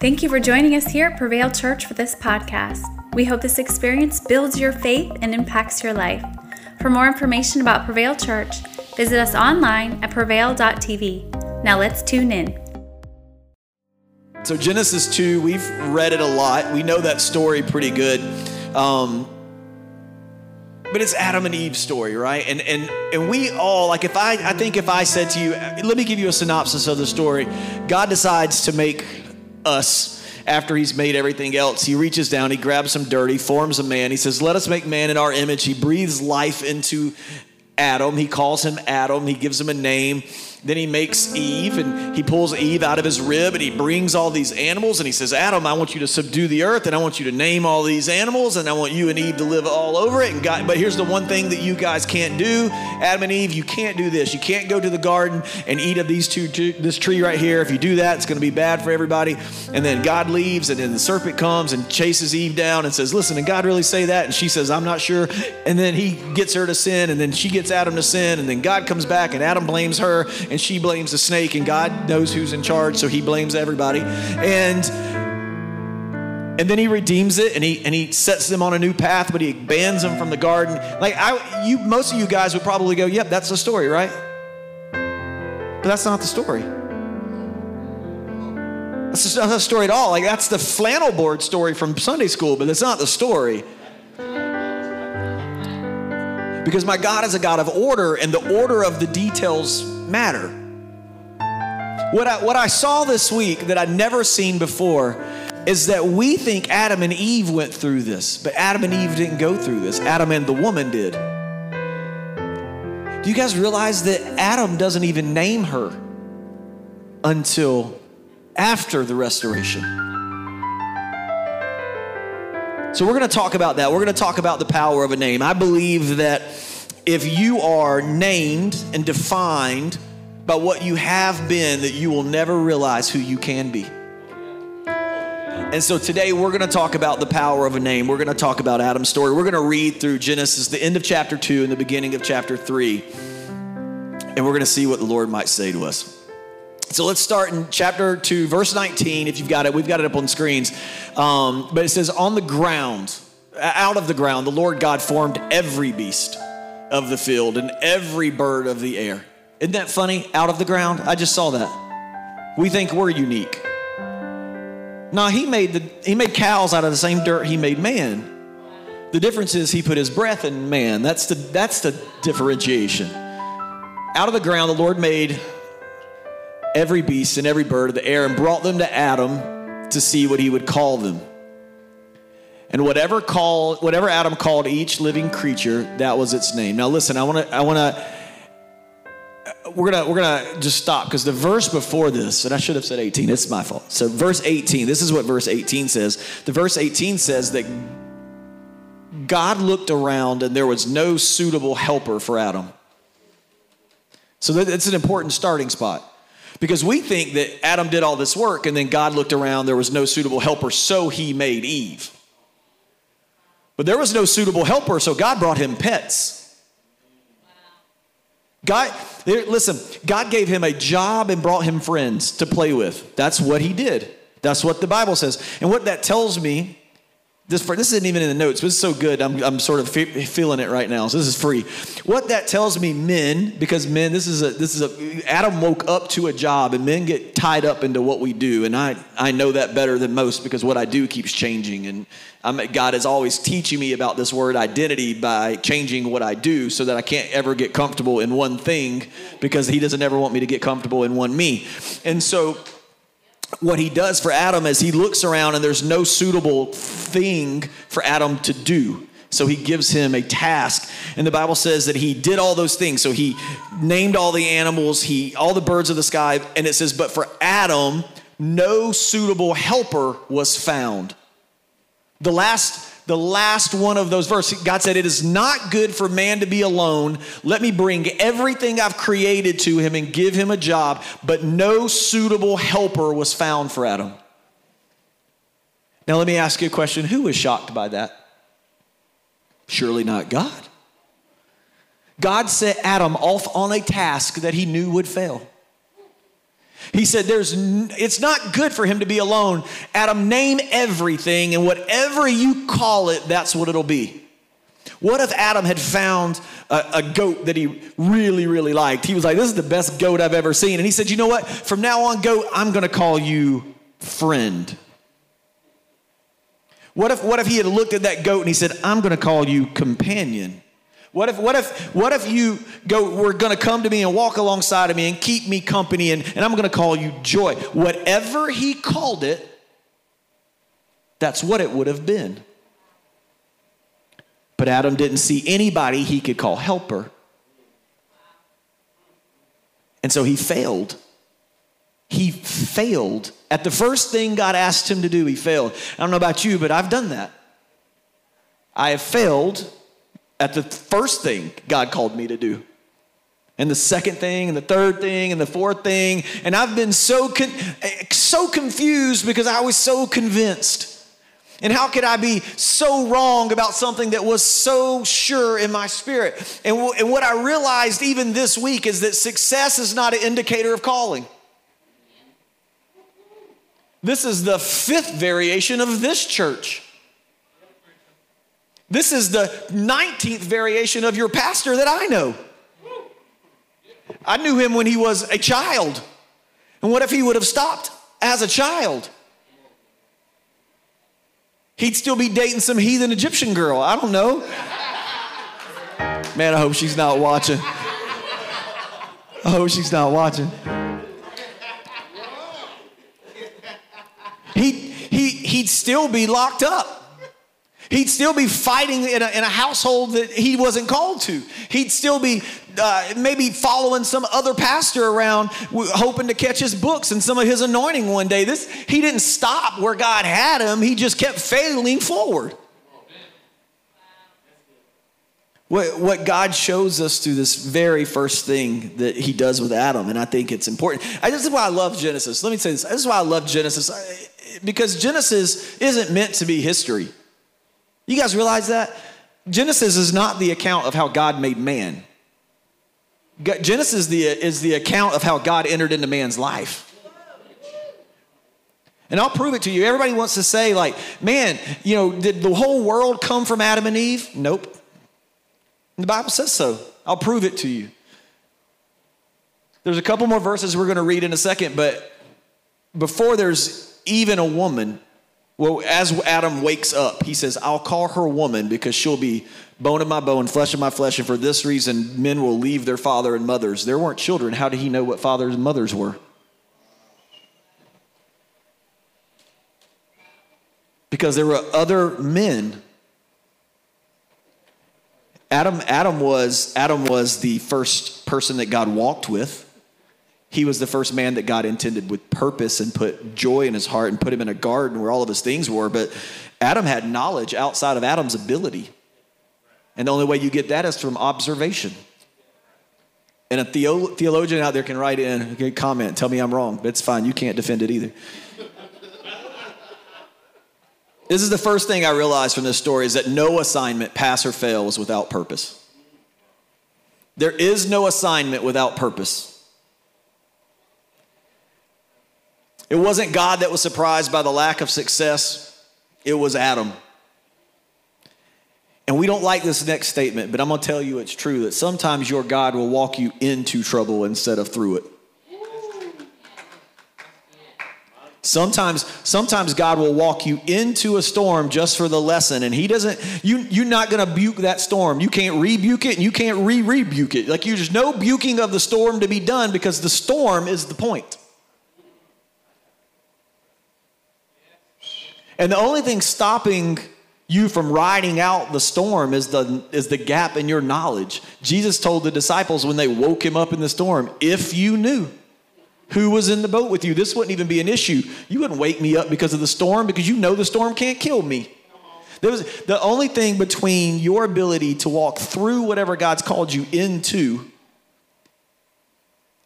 Thank you for joining us here at Prevail Church for this podcast. We hope this experience builds your faith and impacts your life. For more information about Prevail Church, visit us online at prevail.tv. Now let's tune in. So, Genesis 2, we've read it a lot. We know that story pretty good. Um, but it's Adam and Eve's story, right? And and and we all like if I I think if I said to you, let me give you a synopsis of the story. God decides to make us after he's made everything else. He reaches down, he grabs some dirt, he forms a man. He says, "Let us make man in our image." He breathes life into Adam. He calls him Adam. He gives him a name. Then he makes Eve and he pulls Eve out of his rib and he brings all these animals and he says, Adam, I want you to subdue the earth and I want you to name all these animals and I want you and Eve to live all over it. And God, but here's the one thing that you guys can't do, Adam and Eve, you can't do this. You can't go to the garden and eat of these two, this tree right here. If you do that, it's going to be bad for everybody. And then God leaves and then the serpent comes and chases Eve down and says, listen, did God really say that? And she says, I'm not sure. And then he gets her to sin and then she gets Adam to sin and then God comes back and Adam blames her and she blames the snake, and God knows who's in charge, so he blames everybody. And and then he redeems it and he and he sets them on a new path, but he bans them from the garden. Like I you most of you guys would probably go, Yep, that's the story, right? But that's not the story. That's not the story at all. Like that's the flannel board story from Sunday school, but it's not the story. Because my God is a God of order, and the order of the details matter. What I, what I saw this week that I'd never seen before is that we think Adam and Eve went through this, but Adam and Eve didn't go through this. Adam and the woman did. Do you guys realize that Adam doesn't even name her until after the restoration? So, we're going to talk about that. We're going to talk about the power of a name. I believe that if you are named and defined by what you have been, that you will never realize who you can be. And so today we're going to talk about the power of a name. We're going to talk about Adam's story. We're going to read through Genesis, the end of chapter 2 and the beginning of chapter 3. And we're going to see what the Lord might say to us. So let's start in chapter 2, verse 19. If you've got it, we've got it up on screens. Um, but it says, On the ground, out of the ground, the Lord God formed every beast of the field and every bird of the air. Isn't that funny? Out of the ground? I just saw that. We think we're unique. No, he made the he made cows out of the same dirt he made man. The difference is he put his breath in man. That's the that's the differentiation. Out of the ground, the Lord made every beast and every bird of the air and brought them to Adam to see what he would call them. And whatever call, whatever Adam called each living creature, that was its name. Now listen, I want to, I want to, we're gonna, we're gonna just stop because the verse before this, and I should have said 18. It's my fault. So verse 18. This is what verse 18 says. The verse 18 says that God looked around and there was no suitable helper for Adam. So that's an important starting spot. Because we think that Adam did all this work and then God looked around, there was no suitable helper, so he made Eve. But there was no suitable helper, so God brought him pets. God, listen, God gave him a job and brought him friends to play with. That's what he did. That's what the Bible says. And what that tells me, this, this isn't even in the notes, but it's so good. I'm, I'm sort of fe- feeling it right now. So this is free. What that tells me, men, because men, this is a this is a Adam woke up to a job, and men get tied up into what we do, and I I know that better than most because what I do keeps changing, and I'm, God is always teaching me about this word identity by changing what I do so that I can't ever get comfortable in one thing because He doesn't ever want me to get comfortable in one me. And so, what He does for Adam is He looks around and there's no suitable thing for Adam to do. So he gives him a task. And the Bible says that he did all those things. So he named all the animals, he all the birds of the sky, and it says, but for Adam, no suitable helper was found. The last the last one of those verses, God said, It is not good for man to be alone. Let me bring everything I've created to him and give him a job. But no suitable helper was found for Adam. Now, let me ask you a question Who was shocked by that? Surely not God. God set Adam off on a task that he knew would fail. He said, There's, It's not good for him to be alone. Adam, name everything, and whatever you call it, that's what it'll be. What if Adam had found a, a, goat that he really, really liked? He was like, This is the best goat I've ever seen. And he said, You know what? From now on, goat, I'm going to call you friend. What if, what if he had looked at that goat and he said, I'm going to call you companion? What if, what if, what if you go, we're going to come to me and walk alongside of me and keep me company and, and I'm going to call you joy? Whatever he called it, that's what it would have been. But Adam didn't see anybody he could call helper. And so he failed. He failed. At the first thing God asked him to do, he failed. I don't know about you, but I've done that. I have failed at the first thing God called me to do. And the second thing, and the third thing, and the fourth thing. And I've been so, con- so confused because I was so convinced. And how could I be so wrong about something that was so sure in my spirit? And, w- and what I realized even this week is that success is not an indicator of calling. This is the fifth variation of this church. This is the 19th variation of your pastor that I know. I knew him when he was a child. And what if he would have stopped as a child? He'd still be dating some heathen Egyptian girl. I don't know. Man, I hope she's not watching. I hope she's not watching. He, he, he'd still be locked up. He'd still be fighting in a, in a household that he wasn't called to. He'd still be uh, maybe following some other pastor around, hoping to catch his books and some of his anointing one day. This he didn't stop where God had him. He just kept failing forward. What, what God shows us through this very first thing that He does with Adam, and I think it's important. I, this is why I love Genesis. Let me say this. This is why I love Genesis, because Genesis isn't meant to be history. You guys realize that? Genesis is not the account of how God made man. Genesis is the, is the account of how God entered into man's life. And I'll prove it to you. Everybody wants to say, like, man, you know, did the whole world come from Adam and Eve? Nope. The Bible says so. I'll prove it to you. There's a couple more verses we're going to read in a second, but before there's even a woman, well, as Adam wakes up, he says, I'll call her woman because she'll be bone of my bone, flesh of my flesh. And for this reason, men will leave their father and mothers. There weren't children. How did he know what fathers and mothers were? Because there were other men. Adam, Adam, was, Adam was the first person that God walked with. He was the first man that God intended with purpose and put joy in his heart and put him in a garden where all of his things were. But Adam had knowledge outside of Adam's ability. And the only way you get that is from observation. And a theo- theologian out there can write in, okay, comment, tell me I'm wrong. But it's fine. You can't defend it either. this is the first thing I realized from this story is that no assignment, pass or fail, is without purpose. There is no assignment without purpose. It wasn't God that was surprised by the lack of success, it was Adam. And we don't like this next statement, but I'm going to tell you it's true that sometimes your God will walk you into trouble instead of through it. Sometimes, sometimes God will walk you into a storm just for the lesson, and He doesn't. You, you're not going to buke that storm. You can't rebuke it, and you can't re-rebuke it. Like you, there's no buking of the storm to be done because the storm is the point. And the only thing stopping you from riding out the storm is the, is the gap in your knowledge. Jesus told the disciples when they woke him up in the storm, if you knew who was in the boat with you, this wouldn't even be an issue. You wouldn't wake me up because of the storm because you know the storm can't kill me. There was, the only thing between your ability to walk through whatever God's called you into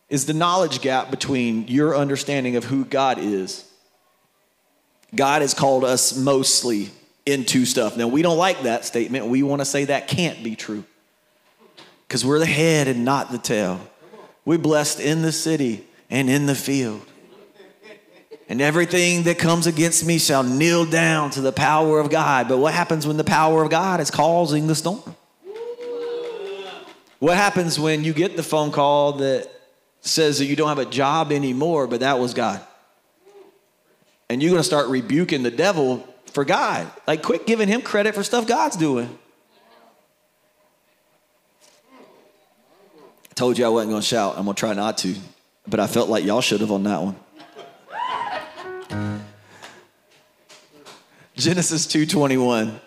is the knowledge gap between your understanding of who God is God has called us mostly into stuff. Now, we don't like that statement. We want to say that can't be true because we're the head and not the tail. We're blessed in the city and in the field. And everything that comes against me shall kneel down to the power of God. But what happens when the power of God is causing the storm? What happens when you get the phone call that says that you don't have a job anymore, but that was God? And you're going to start rebuking the devil for God. Like, quit giving him credit for stuff God's doing. I told you I wasn't going to shout. I'm going to try not to. But I felt like y'all should have on that one. Genesis 2:21.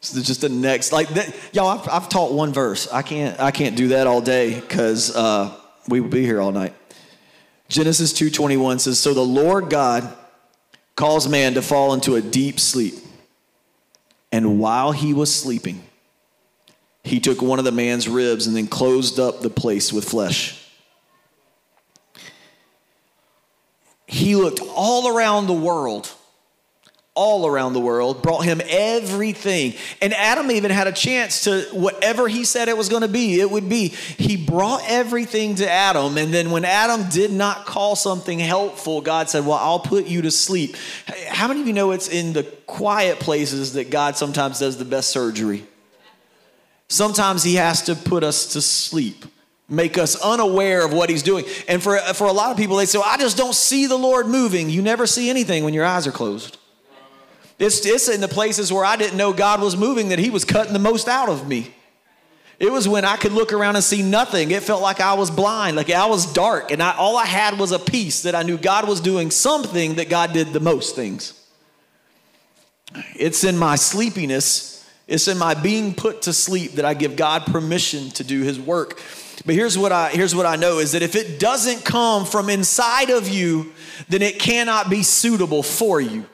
So just the next, like that, y'all. I've, I've, taught one verse. I can't. I can't do that all day because uh, we would be here all night. Genesis 2:21 says, "So the Lord God caused man to fall into a deep sleep, and while he was sleeping, he took one of the man's ribs and then closed up the place with flesh." He looked all around the world all around the world, brought him everything. And Adam even had a chance to whatever he said it was going to be, it would be. He brought everything to Adam. And then when Adam did not call something helpful, God said, Well, I'll put you to sleep. How many of you know it's in the quiet places that God sometimes does the best surgery? Sometimes he has to put us to sleep make us unaware of what he's doing. And for, for a lot of people, they say, well, I just don't see the Lord moving. You never see anything when your eyes are closed. It's, it's in the places where I didn't know God was moving that He was cutting the most out of me. It was when I could look around and see nothing. It felt like I was blind, like I was dark, and I, all I had was a peace that I knew God was doing something that God did the most things. It's in my sleepiness, it's in my being put to sleep that I give God permission to do His work. But here's what I here's what I know is that if it doesn't come from inside of you, then it cannot be suitable for you.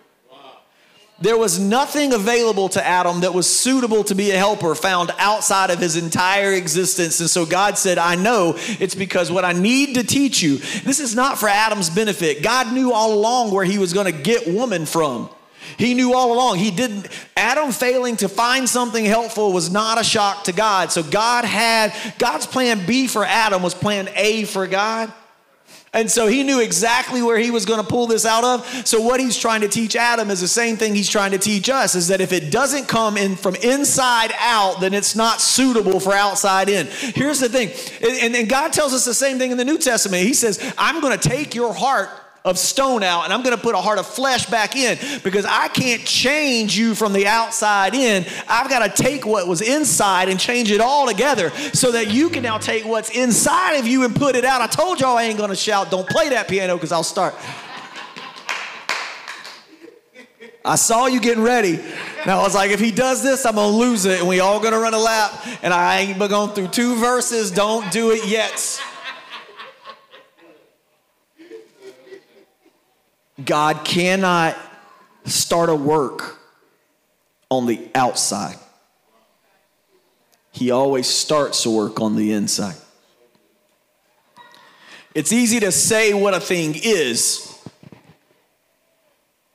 There was nothing available to Adam that was suitable to be a helper found outside of his entire existence. And so God said, I know it's because what I need to teach you, this is not for Adam's benefit. God knew all along where he was going to get woman from. He knew all along. He didn't, Adam failing to find something helpful was not a shock to God. So God had, God's plan B for Adam was plan A for God. And so he knew exactly where he was going to pull this out of. So what he's trying to teach Adam is the same thing he's trying to teach us is that if it doesn't come in from inside out, then it's not suitable for outside in. Here's the thing. And, and God tells us the same thing in the New Testament. He says, I'm going to take your heart of stone out and I'm going to put a heart of flesh back in because I can't change you from the outside in. I've got to take what was inside and change it all together so that you can now take what's inside of you and put it out. I told y'all I ain't going to shout, don't play that piano because I'll start. I saw you getting ready. And I was like, if he does this, I'm going to lose it. And we all going to run a lap. And I ain't been going through two verses. Don't do it yet. God cannot start a work on the outside. He always starts a work on the inside. It's easy to say what a thing is.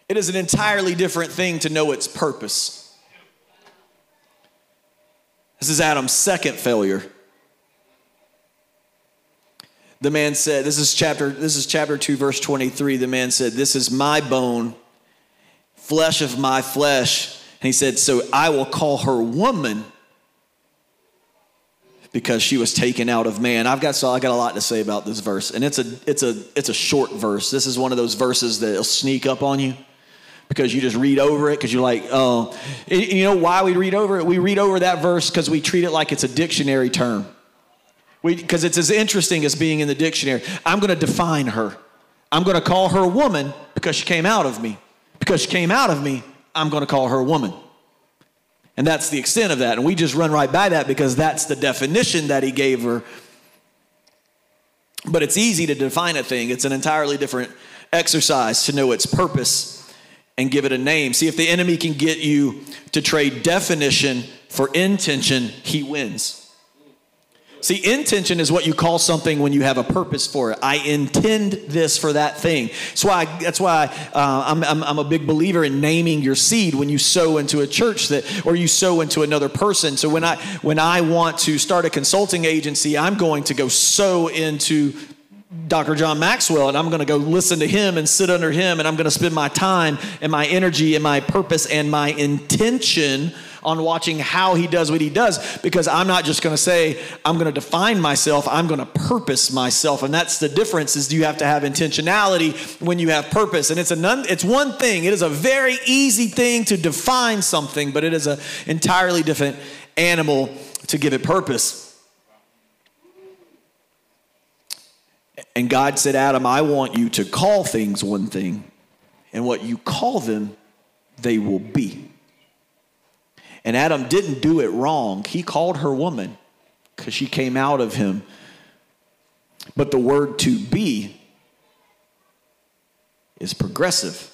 It is an entirely different thing to know its purpose. This is Adam's second failure. The man said, this is chapter this is chapter 2 verse 23. The man said, "This is my bone, flesh of my flesh." And he said, "So I will call her woman because she was taken out of man." I've got so I got a lot to say about this verse. And it's a it's a it's a short verse. This is one of those verses that'll sneak up on you because you just read over it because you're like, oh, you know why we read over it? We read over that verse because we treat it like it's a dictionary term because it's as interesting as being in the dictionary. I'm going to define her. I'm going to call her a woman because she came out of me. Because she came out of me, I'm going to call her a woman. And that's the extent of that. And we just run right by that because that's the definition that he gave her. But it's easy to define a thing, it's an entirely different exercise to know its purpose and give it a name. See, if the enemy can get you to trade definition for intention, he wins. See, intention is what you call something when you have a purpose for it. I intend this for that thing. That's why. That's why uh, I'm, I'm, I'm, a big believer in naming your seed when you sow into a church that, or you sow into another person. So when I when I want to start a consulting agency, I'm going to go sow into Dr. John Maxwell and I'm going to go listen to him and sit under him and I'm going to spend my time and my energy and my purpose and my intention on watching how he does what he does because I'm not just going to say I'm going to define myself, I'm going to purpose myself. And that's the difference is you have to have intentionality when you have purpose. And it's a non, it's one thing. It is a very easy thing to define something, but it is an entirely different animal to give it purpose. And God said, Adam, I want you to call things one thing, and what you call them, they will be. And Adam didn't do it wrong. He called her woman because she came out of him. But the word to be is progressive.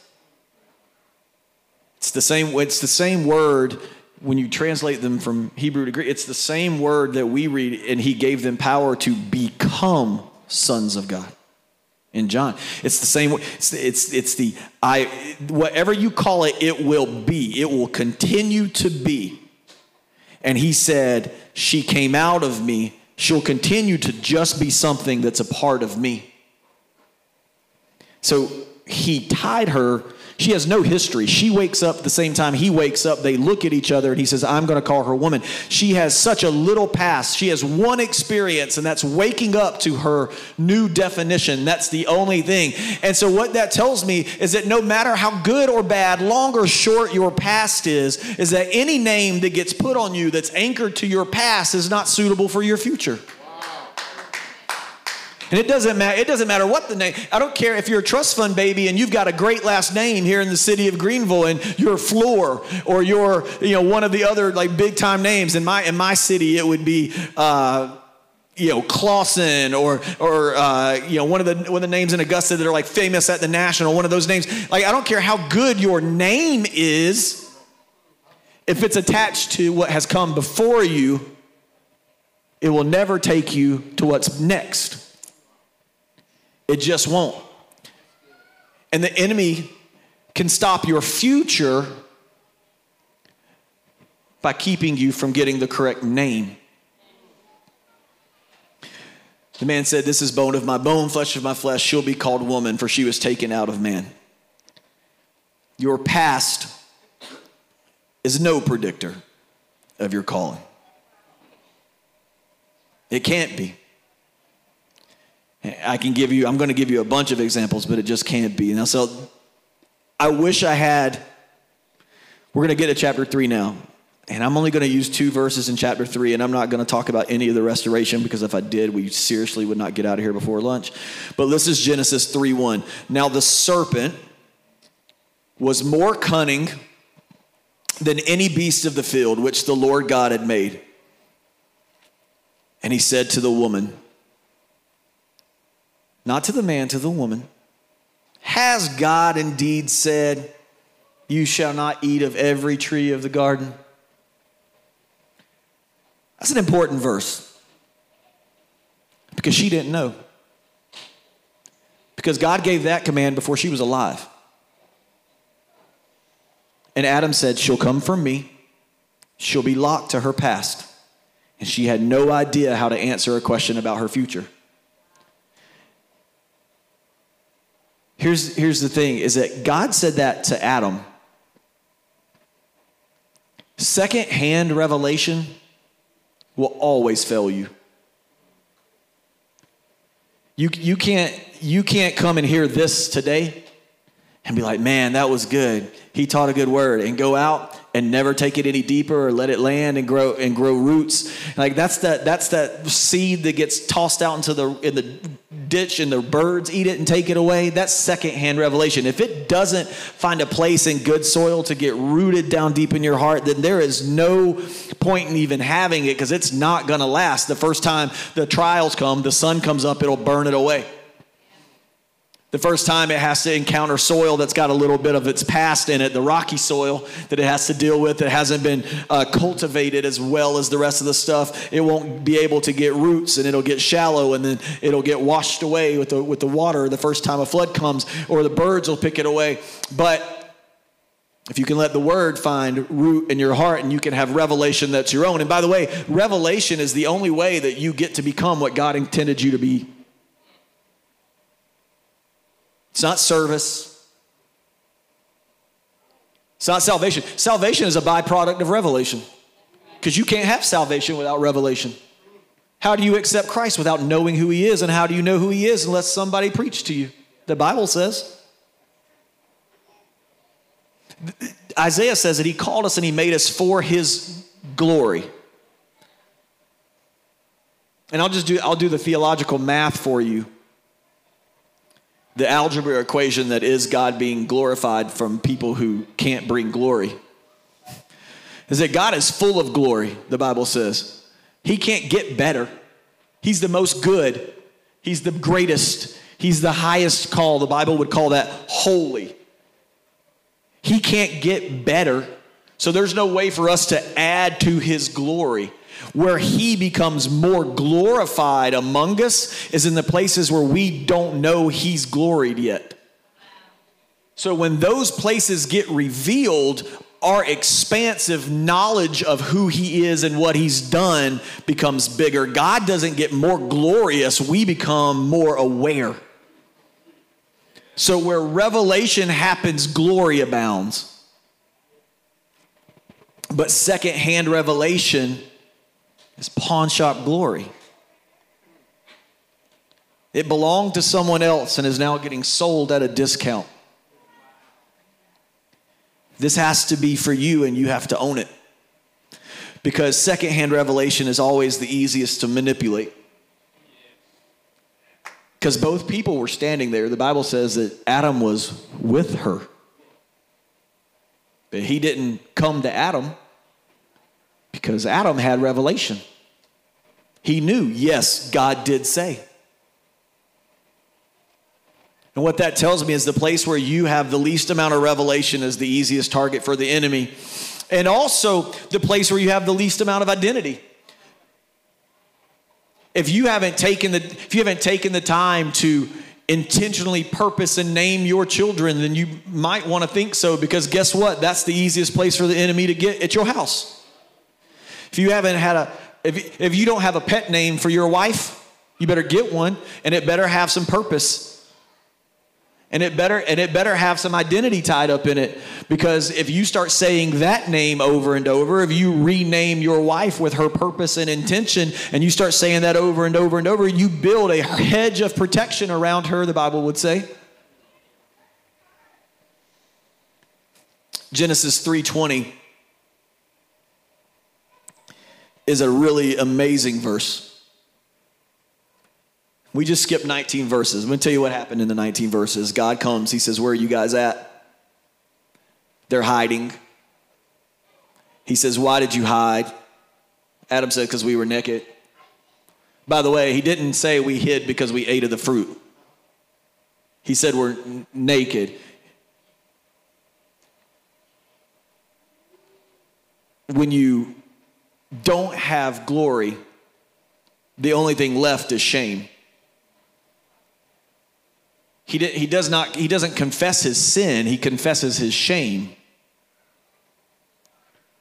It's the same, it's the same word when you translate them from Hebrew to Greek. It's the same word that we read, and he gave them power to become sons of God in John. It's the same. It's, it's, the, I, whatever you call it, it will be. It will continue to be. And he said, She came out of me. She'll continue to just be something that's a part of me. So he tied her she has no history. She wakes up the same time he wakes up. They look at each other and he says, I'm going to call her woman. She has such a little past. She has one experience, and that's waking up to her new definition. That's the only thing. And so, what that tells me is that no matter how good or bad, long or short your past is, is that any name that gets put on you that's anchored to your past is not suitable for your future. And it doesn't matter, it doesn't matter what the name. I don't care if you're a trust fund baby and you've got a great last name here in the city of Greenville and you're Floor or you're, you know, one of the other like big time names. In my in my city, it would be uh, you know Clausen or or uh, you know one of the one of the names in Augusta that are like famous at the national. One of those names. Like I don't care how good your name is, if it's attached to what has come before you, it will never take you to what's next. It just won't. And the enemy can stop your future by keeping you from getting the correct name. The man said, This is bone of my bone, flesh of my flesh. She'll be called woman, for she was taken out of man. Your past is no predictor of your calling. It can't be. I can give you, I'm going to give you a bunch of examples, but it just can't be. Now, so I wish I had, we're going to get to chapter three now. And I'm only going to use two verses in chapter three, and I'm not going to talk about any of the restoration because if I did, we seriously would not get out of here before lunch. But this is Genesis 3 1. Now the serpent was more cunning than any beast of the field which the Lord God had made. And he said to the woman, not to the man, to the woman. Has God indeed said, You shall not eat of every tree of the garden? That's an important verse because she didn't know. Because God gave that command before she was alive. And Adam said, She'll come from me, she'll be locked to her past. And she had no idea how to answer a question about her future. Here's, here's the thing is that God said that to Adam. Second hand revelation will always fail you. You, you, can't, you can't come and hear this today and be like, man, that was good. He taught a good word, and go out and never take it any deeper or let it land and grow and grow roots. Like that's that that's that seed that gets tossed out into the in the ditch and the birds eat it and take it away. That's secondhand revelation. If it doesn't find a place in good soil to get rooted down deep in your heart, then there is no point in even having it because it's not going to last. The first time the trials come, the sun comes up, it'll burn it away. The first time it has to encounter soil that's got a little bit of its past in it, the rocky soil that it has to deal with that hasn't been uh, cultivated as well as the rest of the stuff, it won't be able to get roots and it'll get shallow and then it'll get washed away with the, with the water the first time a flood comes, or the birds will pick it away. But if you can let the word find root in your heart and you can have revelation that's your own. And by the way, revelation is the only way that you get to become what God intended you to be It's not service. It's not salvation. Salvation is a byproduct of revelation because you can't have salvation without revelation. How do you accept Christ without knowing who he is? And how do you know who he is unless somebody preached to you? The Bible says. Isaiah says that he called us and he made us for his glory. And I'll just do I'll do the theological math for you. The algebra equation that is God being glorified from people who can't bring glory. Is that God is full of glory, the Bible says. He can't get better. He's the most good. He's the greatest. He's the highest call. The Bible would call that holy. He can't get better. So there's no way for us to add to his glory. Where he becomes more glorified among us is in the places where we don't know he's gloried yet. So when those places get revealed, our expansive knowledge of who he is and what he's done becomes bigger. God doesn't get more glorious, we become more aware. So, where revelation happens, glory abounds. But secondhand revelation is pawn shop glory. It belonged to someone else and is now getting sold at a discount. This has to be for you, and you have to own it. Because secondhand revelation is always the easiest to manipulate. Because both people were standing there. The Bible says that Adam was with her. But he didn't come to Adam because Adam had revelation. He knew, yes, God did say. And what that tells me is the place where you have the least amount of revelation is the easiest target for the enemy. And also the place where you have the least amount of identity. If you haven't taken the if you haven't taken the time to intentionally purpose and name your children, then you might want to think so because guess what? That's the easiest place for the enemy to get at your house. If you haven't had a if, if you don't have a pet name for your wife, you better get one and it better have some purpose. And it better and it better have some identity tied up in it because if you start saying that name over and over if you rename your wife with her purpose and intention and you start saying that over and over and over you build a hedge of protection around her the bible would say. Genesis 3.20 is a really amazing verse we just skipped 19 verses. I'm going to tell you what happened in the 19 verses. God comes, He says, Where are you guys at? They're hiding. He says, Why did you hide? Adam said, Because we were naked. By the way, he didn't say we hid because we ate of the fruit. He said we're n- naked. When you don't have glory, the only thing left is shame. He, did, he, does not, he doesn't confess his sin, he confesses his shame.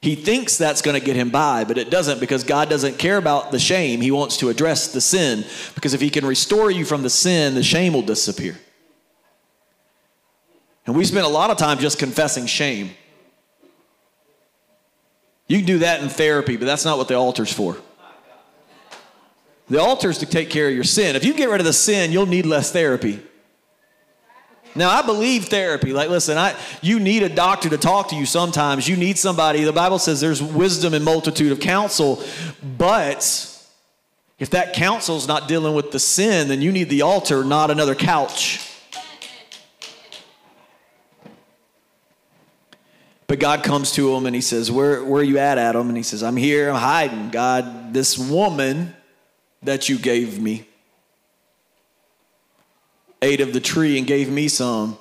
He thinks that's going to get him by, but it doesn't because God doesn't care about the shame. He wants to address the sin because if he can restore you from the sin, the shame will disappear. And we spend a lot of time just confessing shame. You can do that in therapy, but that's not what the altar's for. The altar's to take care of your sin. If you get rid of the sin, you'll need less therapy. Now I believe therapy. Like, listen, I you need a doctor to talk to you sometimes. You need somebody. The Bible says there's wisdom in multitude of counsel, but if that counsel's not dealing with the sin, then you need the altar, not another couch. But God comes to him and he says, where, where are you at, Adam? And he says, I'm here, I'm hiding. God, this woman that you gave me, ate of the tree and gave me some.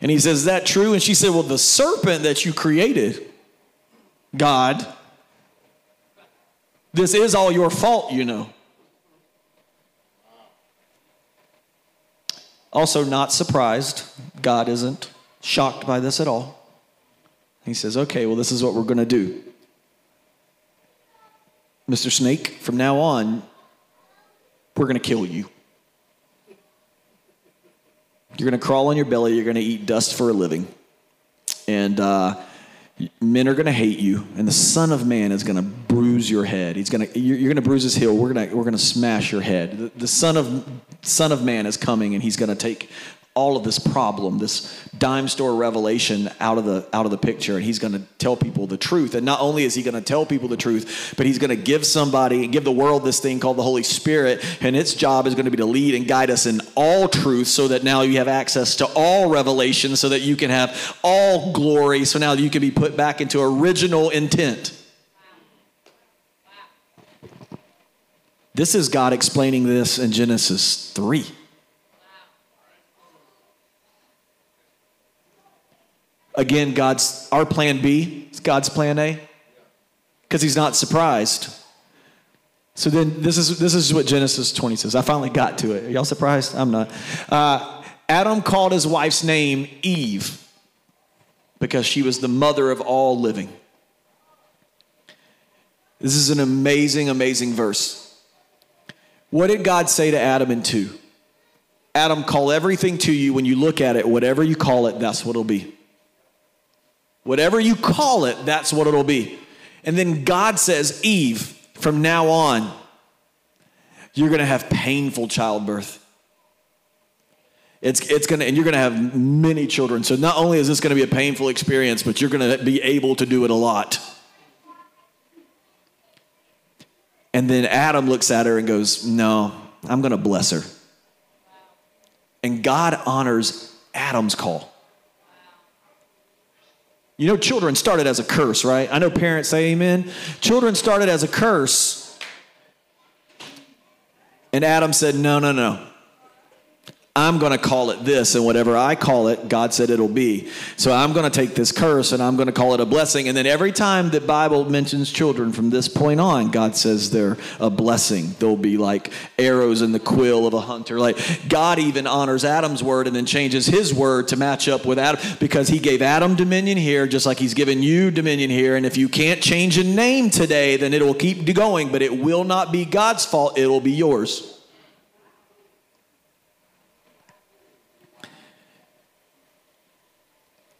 And he says, Is that true? And she said, Well, the serpent that you created, God, this is all your fault, you know. Also, not surprised. God isn't shocked by this at all. He says, Okay, well, this is what we're going to do. Mr. Snake, from now on, we're going to kill you. You're going to crawl on your belly. You're going to eat dust for a living. And uh, men are going to hate you. And the Son of Man is going to bruise your head. He's going to, you're, going to bruise his heel. We're going to, we're going to smash your head. The, the Son of Son of Man is coming, and he's going to take all of this problem, this dime store revelation out of the out of the picture, and he's going to tell people the truth. And not only is he going to tell people the truth, but he's going to give somebody and give the world this thing called the Holy Spirit, and its job is going to be to lead and guide us in all truth, so that now you have access to all revelation, so that you can have all glory. So now you can be put back into original intent. This is God explaining this in Genesis 3. Again, God's our plan B is God's plan A because he's not surprised. So then this is this is what Genesis 20 says. I finally got to it. Are y'all surprised? I'm not. Uh, Adam called his wife's name Eve because she was the mother of all living. This is an amazing, amazing verse. What did God say to Adam in 2? Adam, call everything to you when you look at it, whatever you call it, that's what it'll be. Whatever you call it, that's what it'll be. And then God says, Eve, from now on, you're going to have painful childbirth. It's, it's going to, and you're going to have many children. So not only is this going to be a painful experience, but you're going to be able to do it a lot. And then Adam looks at her and goes, No, I'm going to bless her. And God honors Adam's call. You know, children started as a curse, right? I know parents say amen. Children started as a curse. And Adam said, No, no, no. I'm going to call it this, and whatever I call it, God said it'll be. So I'm going to take this curse and I'm going to call it a blessing. And then every time the Bible mentions children from this point on, God says they're a blessing. They'll be like arrows in the quill of a hunter. Like God even honors Adam's word and then changes his word to match up with Adam because he gave Adam dominion here, just like he's given you dominion here. And if you can't change a name today, then it will keep going, but it will not be God's fault, it will be yours.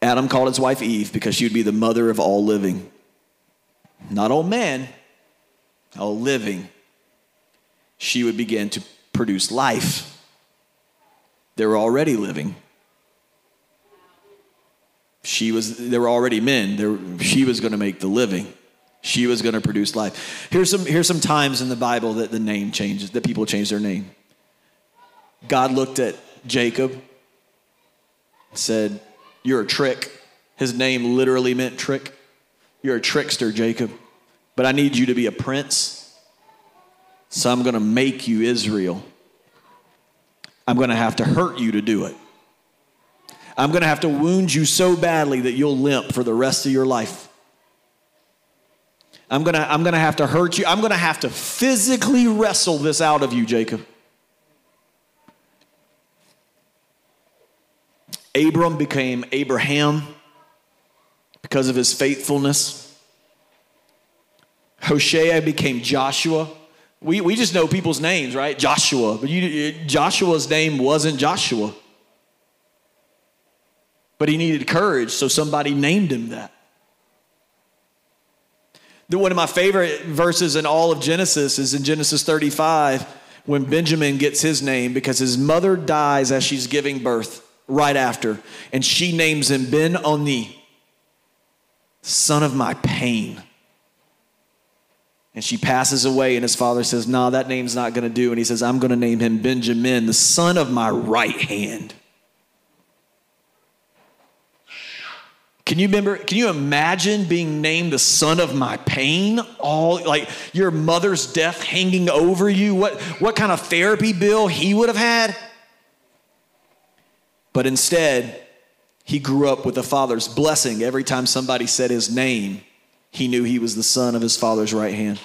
Adam called his wife Eve because she would be the mother of all living. Not all men, all living. She would begin to produce life. They were already living. She was, they were already men. Were, she was going to make the living. She was going to produce life. Here's some, here's some times in the Bible that the name changes, that people change their name. God looked at Jacob, said, you're a trick. His name literally meant trick. You're a trickster, Jacob. But I need you to be a prince. So I'm going to make you Israel. I'm going to have to hurt you to do it. I'm going to have to wound you so badly that you'll limp for the rest of your life. I'm going to, I'm going to have to hurt you. I'm going to have to physically wrestle this out of you, Jacob. Abram became Abraham because of his faithfulness. Hosea became Joshua. We, we just know people's names, right? Joshua. But you, Joshua's name wasn't Joshua. But he needed courage, so somebody named him that. One of my favorite verses in all of Genesis is in Genesis 35 when Benjamin gets his name because his mother dies as she's giving birth right after. And she names him Ben Oni, son of my pain. And she passes away, and his father says, Nah, that name's not going to do. And he says, I'm going to name him Benjamin, the son of my right hand. Can you remember? Can you imagine being named the son of my pain? All like your mother's death hanging over you. What what kind of therapy bill he would have had? But instead, he grew up with the Father's blessing. Every time somebody said his name, he knew he was the son of his Father's right hand.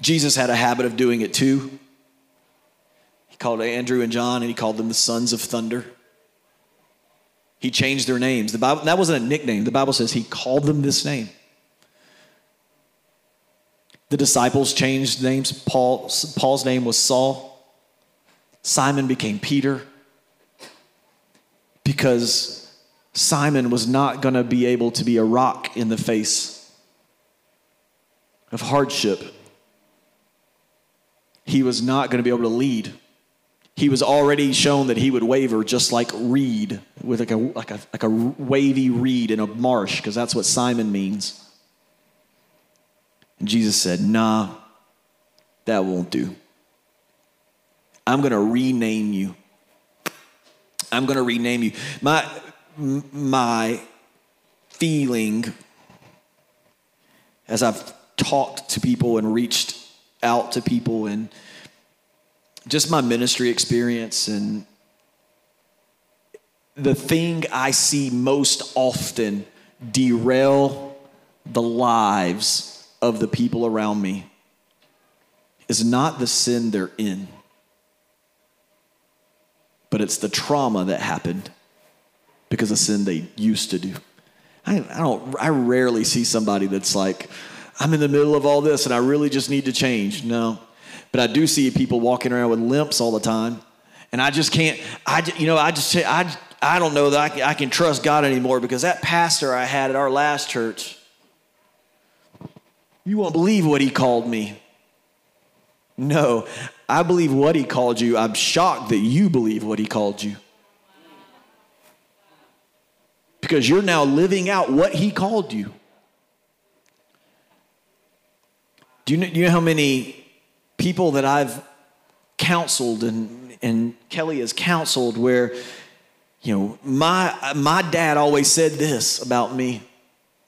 Jesus had a habit of doing it too. He called Andrew and John and he called them the sons of thunder. He changed their names. The Bible, that wasn't a nickname. The Bible says he called them this name. The disciples changed names. Paul, Paul's name was Saul. Simon became Peter because Simon was not going to be able to be a rock in the face of hardship. He was not going to be able to lead. He was already shown that he would waver just like reed, with like a, like a, like a wavy reed in a marsh, because that's what Simon means. And Jesus said, Nah, that won't do. I'm going to rename you. I'm going to rename you. My, my feeling as I've talked to people and reached out to people and just my ministry experience and the thing I see most often derail the lives of the people around me is not the sin they're in but it's the trauma that happened because of sin they used to do. I, I don't. I rarely see somebody that's like, I'm in the middle of all this and I really just need to change. No, but I do see people walking around with limps all the time, and I just can't. I you know I just I I don't know that I can, I can trust God anymore because that pastor I had at our last church. You won't believe what he called me. No, I believe what he called you. I'm shocked that you believe what he called you. Because you're now living out what he called you. Do you know, do you know how many people that I've counseled and, and Kelly has counseled where, you know, my, my dad always said this about me.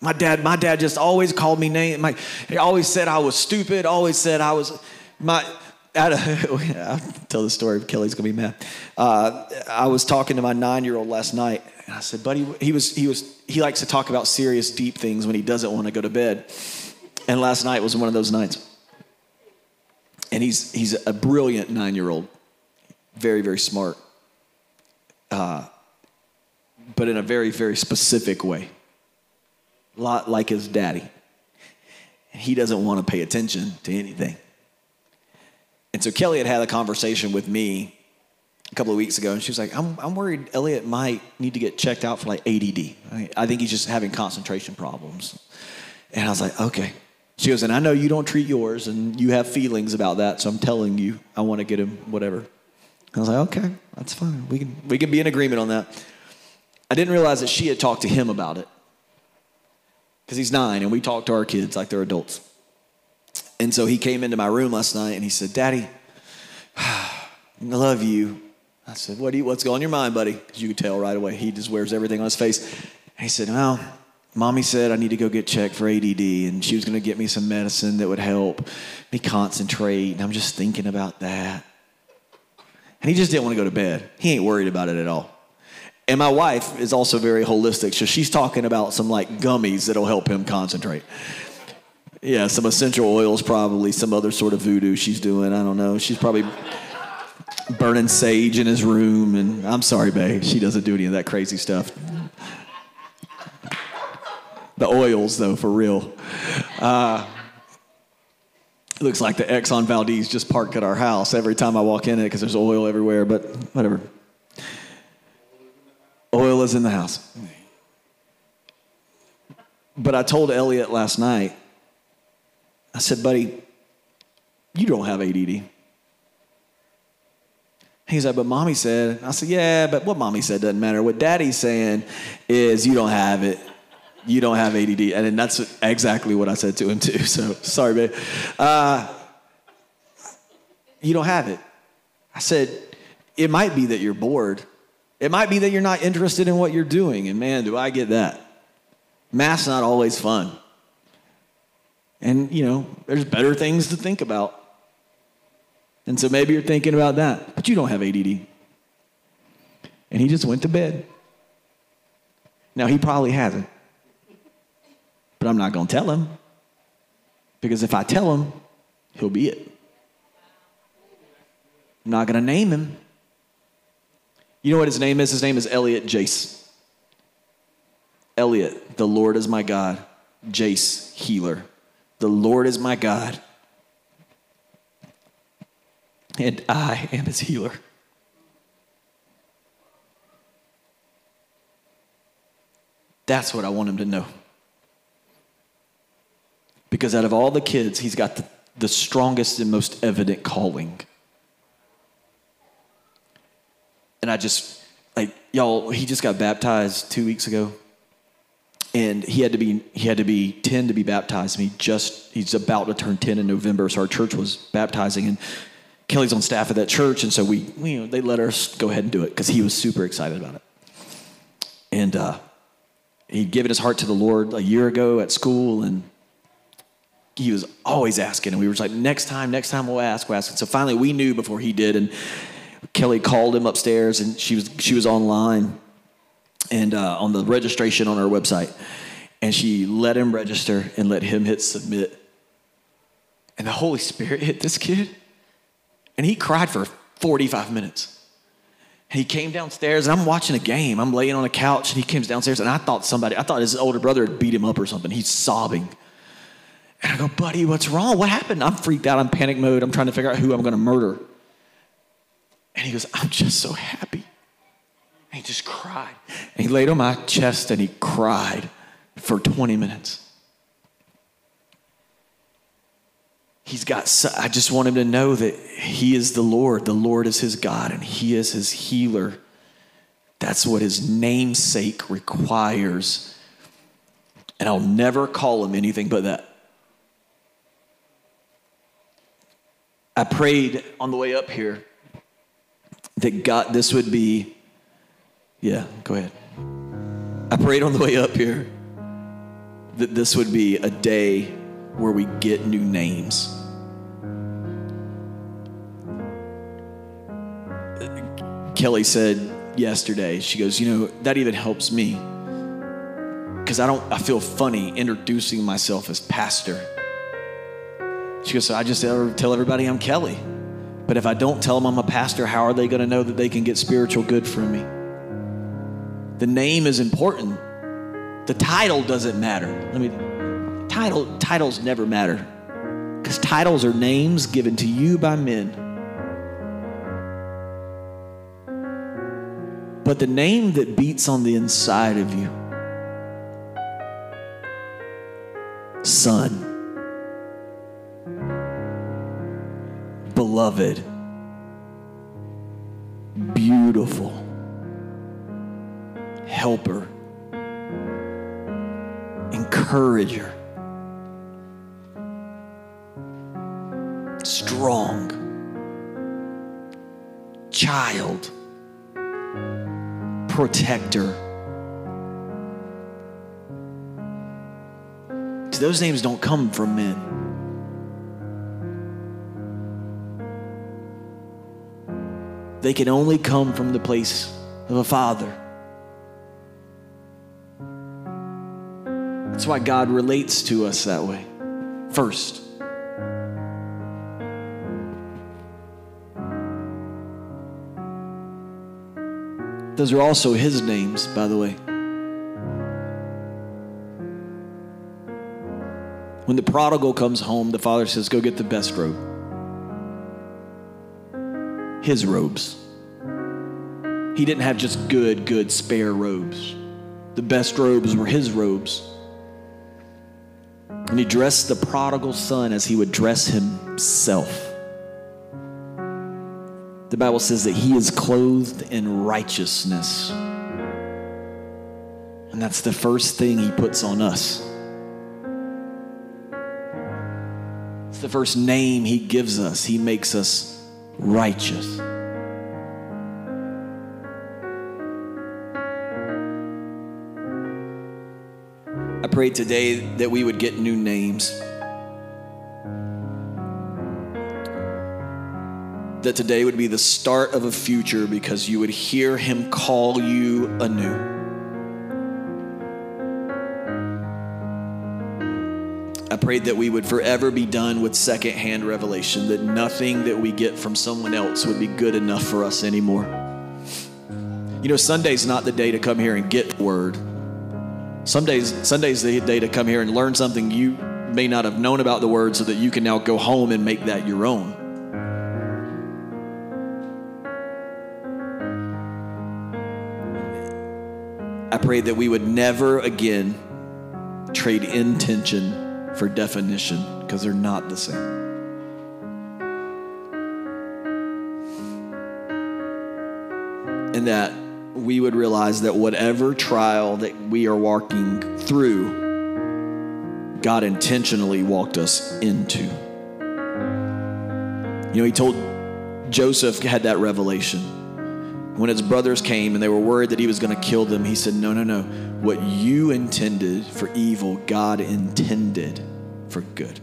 My dad, my dad just always called me name. He always said I was stupid. Always said I was my I'll tell the story. Kelly's gonna be mad. Uh, I was talking to my nine-year-old last night, and I said, "Buddy, he was he was he likes to talk about serious, deep things when he doesn't want to go to bed." And last night was one of those nights. And he's he's a brilliant nine-year-old, very very smart, uh, but in a very very specific way. A lot like his daddy. He doesn't want to pay attention to anything. And so Kelly had had a conversation with me a couple of weeks ago, and she was like, I'm, I'm worried Elliot might need to get checked out for like ADD. I think he's just having concentration problems. And I was like, okay. She goes, and I know you don't treat yours, and you have feelings about that, so I'm telling you, I want to get him whatever. I was like, okay, that's fine. We can, we can be in agreement on that. I didn't realize that she had talked to him about it because he's nine, and we talk to our kids like they're adults. And so he came into my room last night and he said, Daddy, I love you. I said, what do you, what's going on your mind, buddy? Because you could tell right away. He just wears everything on his face. And he said, well, mommy said I need to go get checked for ADD and she was going to get me some medicine that would help me concentrate. And I'm just thinking about that. And he just didn't want to go to bed. He ain't worried about it at all. And my wife is also very holistic. So she's talking about some like gummies that'll help him concentrate. Yeah, some essential oils, probably some other sort of voodoo she's doing. I don't know. She's probably burning sage in his room. And I'm sorry, babe, she doesn't do any of that crazy stuff. The oils, though, for real. Uh, looks like the Exxon Valdez just parked at our house every time I walk in it because there's oil everywhere, but whatever. Oil is in the house. But I told Elliot last night, I said, buddy, you don't have ADD. He's like, but mommy said, I said, yeah, but what mommy said doesn't matter. What daddy's saying is you don't have it. You don't have ADD. And that's exactly what I said to him too. So sorry, babe. Uh, you don't have it. I said, it might be that you're bored. It might be that you're not interested in what you're doing. And man, do I get that. Math's not always fun. And, you know, there's better things to think about. And so maybe you're thinking about that, but you don't have ADD. And he just went to bed. Now, he probably hasn't. But I'm not going to tell him. Because if I tell him, he'll be it. I'm not going to name him. You know what his name is? His name is Elliot Jace. Elliot, the Lord is my God. Jace, healer. The Lord is my God, and I am his healer. That's what I want him to know. Because out of all the kids, he's got the, the strongest and most evident calling. And I just, like, y'all, he just got baptized two weeks ago. And he had to be he had to be 10 to be baptized. And he just he's about to turn 10 in November. So our church was baptizing and Kelly's on staff at that church, and so we, we you know, they let us go ahead and do it because he was super excited about it. And uh, he'd given his heart to the Lord a year ago at school, and he was always asking. And we were like, next time, next time we'll ask, we'll ask. And so finally, we knew before he did, and Kelly called him upstairs, and she was she was online, and uh, on the registration on our website, and she let him register and let him hit submit. And the Holy Spirit hit this kid and he cried for 45 minutes. And he came downstairs, and I'm watching a game. I'm laying on a couch, and he comes downstairs, and I thought somebody, I thought his older brother had beat him up or something. He's sobbing. And I go, buddy, what's wrong? What happened? I'm freaked out. I'm panic mode. I'm trying to figure out who I'm going to murder. And he goes, I'm just so happy. And he just cried. And he laid on my chest and he cried for 20 minutes. he's got i just want him to know that he is the lord the lord is his god and he is his healer that's what his namesake requires and i'll never call him anything but that i prayed on the way up here that god this would be yeah go ahead i prayed on the way up here that this would be a day where we get new names Kelly said yesterday, she goes, You know, that even helps me because I don't, I feel funny introducing myself as pastor. She goes, So I just tell everybody I'm Kelly. But if I don't tell them I'm a pastor, how are they going to know that they can get spiritual good from me? The name is important. The title doesn't matter. Let me title titles never matter. Cuz titles are names given to you by men. but the name that beats on the inside of you Son, Beloved, Beautiful, Helper, Encourager, Strong, Child protector. Those names don't come from men. They can only come from the place of a father. Why God relates to us that way. First. Those are also his names, by the way. When the prodigal comes home, the father says, Go get the best robe. His robes. He didn't have just good, good spare robes. The best robes were his robes. And he dressed the prodigal son as he would dress himself. The Bible says that he is clothed in righteousness. And that's the first thing he puts on us. It's the first name he gives us. He makes us righteous. I pray today that we would get new names. that today would be the start of a future because you would hear him call you anew. I prayed that we would forever be done with secondhand revelation, that nothing that we get from someone else would be good enough for us anymore. You know, Sunday's not the day to come here and get the word. Some days, Sunday's the day to come here and learn something you may not have known about the word so that you can now go home and make that your own. I pray that we would never again trade intention for definition because they're not the same. And that we would realize that whatever trial that we are walking through, God intentionally walked us into. You know, He told Joseph had that revelation. When his brothers came and they were worried that he was going to kill them, he said, No, no, no. What you intended for evil, God intended for good.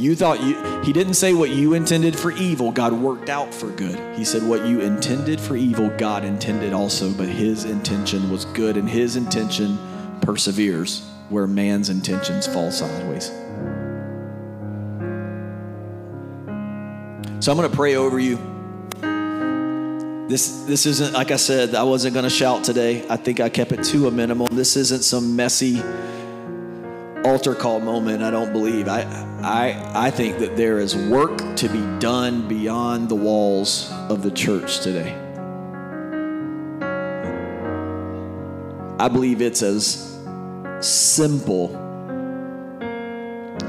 You thought you, he didn't say what you intended for evil, God worked out for good. He said what you intended for evil, God intended also, but his intention was good, and his intention perseveres where man's intentions fall sideways. So I'm going to pray over you. This, this isn't, like I said, I wasn't going to shout today. I think I kept it to a minimum. This isn't some messy altar call moment, I don't believe. I, I, I think that there is work to be done beyond the walls of the church today. I believe it's as simple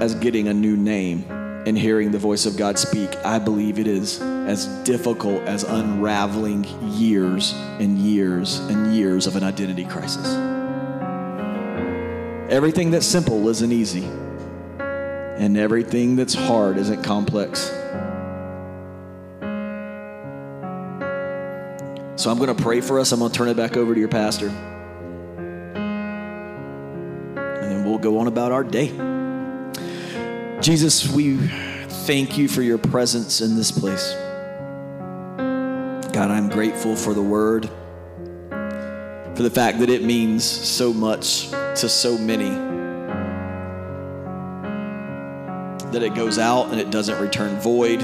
as getting a new name and hearing the voice of God speak. I believe it is as difficult as unraveling years and years and years of an identity crisis. Everything that's simple isn't easy, and everything that's hard isn't complex. So I'm going to pray for us. I'm going to turn it back over to your pastor. And then we'll go on about our day. Jesus, we thank you for your presence in this place. God, I'm grateful for the word, for the fact that it means so much to so many, that it goes out and it doesn't return void,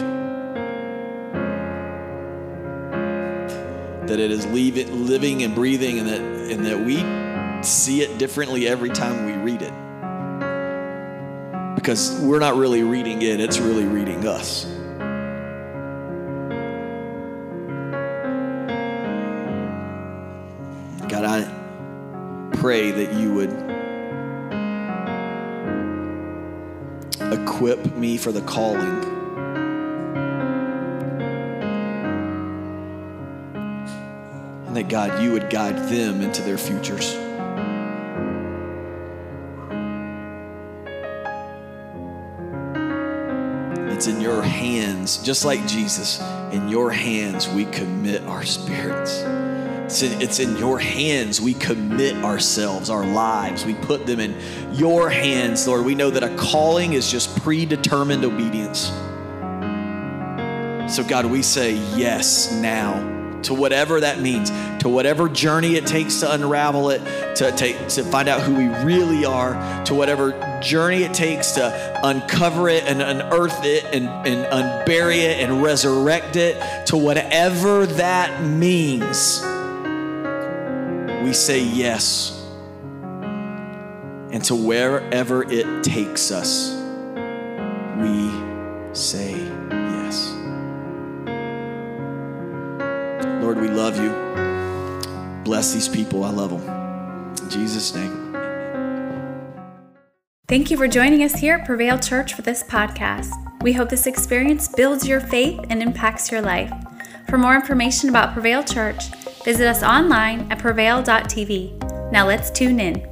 that it is living and breathing, and that, and that we see it differently every time we read it because we're not really reading it, it's really reading us. Pray that you would equip me for the calling. And that God, you would guide them into their futures. It's in your hands, just like Jesus. In your hands, we commit our spirits. It's in, it's in, your hands we commit ourselves, our lives. We put them in your hands, Lord. We know that a calling is just predetermined obedience. So, God, we say yes now to whatever that means, to whatever journey it takes to unravel it, to, take, to find out who we really are, to whatever journey it takes to uncover it and unearth it and, and unbury it and resurrect it, to whatever that means, we say yes. And to wherever it takes us, we say yes. Lord, we love you. Bless these people. I love them. In Jesus' name. Thank you for joining us here at Prevail Church for this podcast. We hope this experience builds your faith and impacts your life. For more information about Prevail Church, visit us online at prevail.tv. Now let's tune in.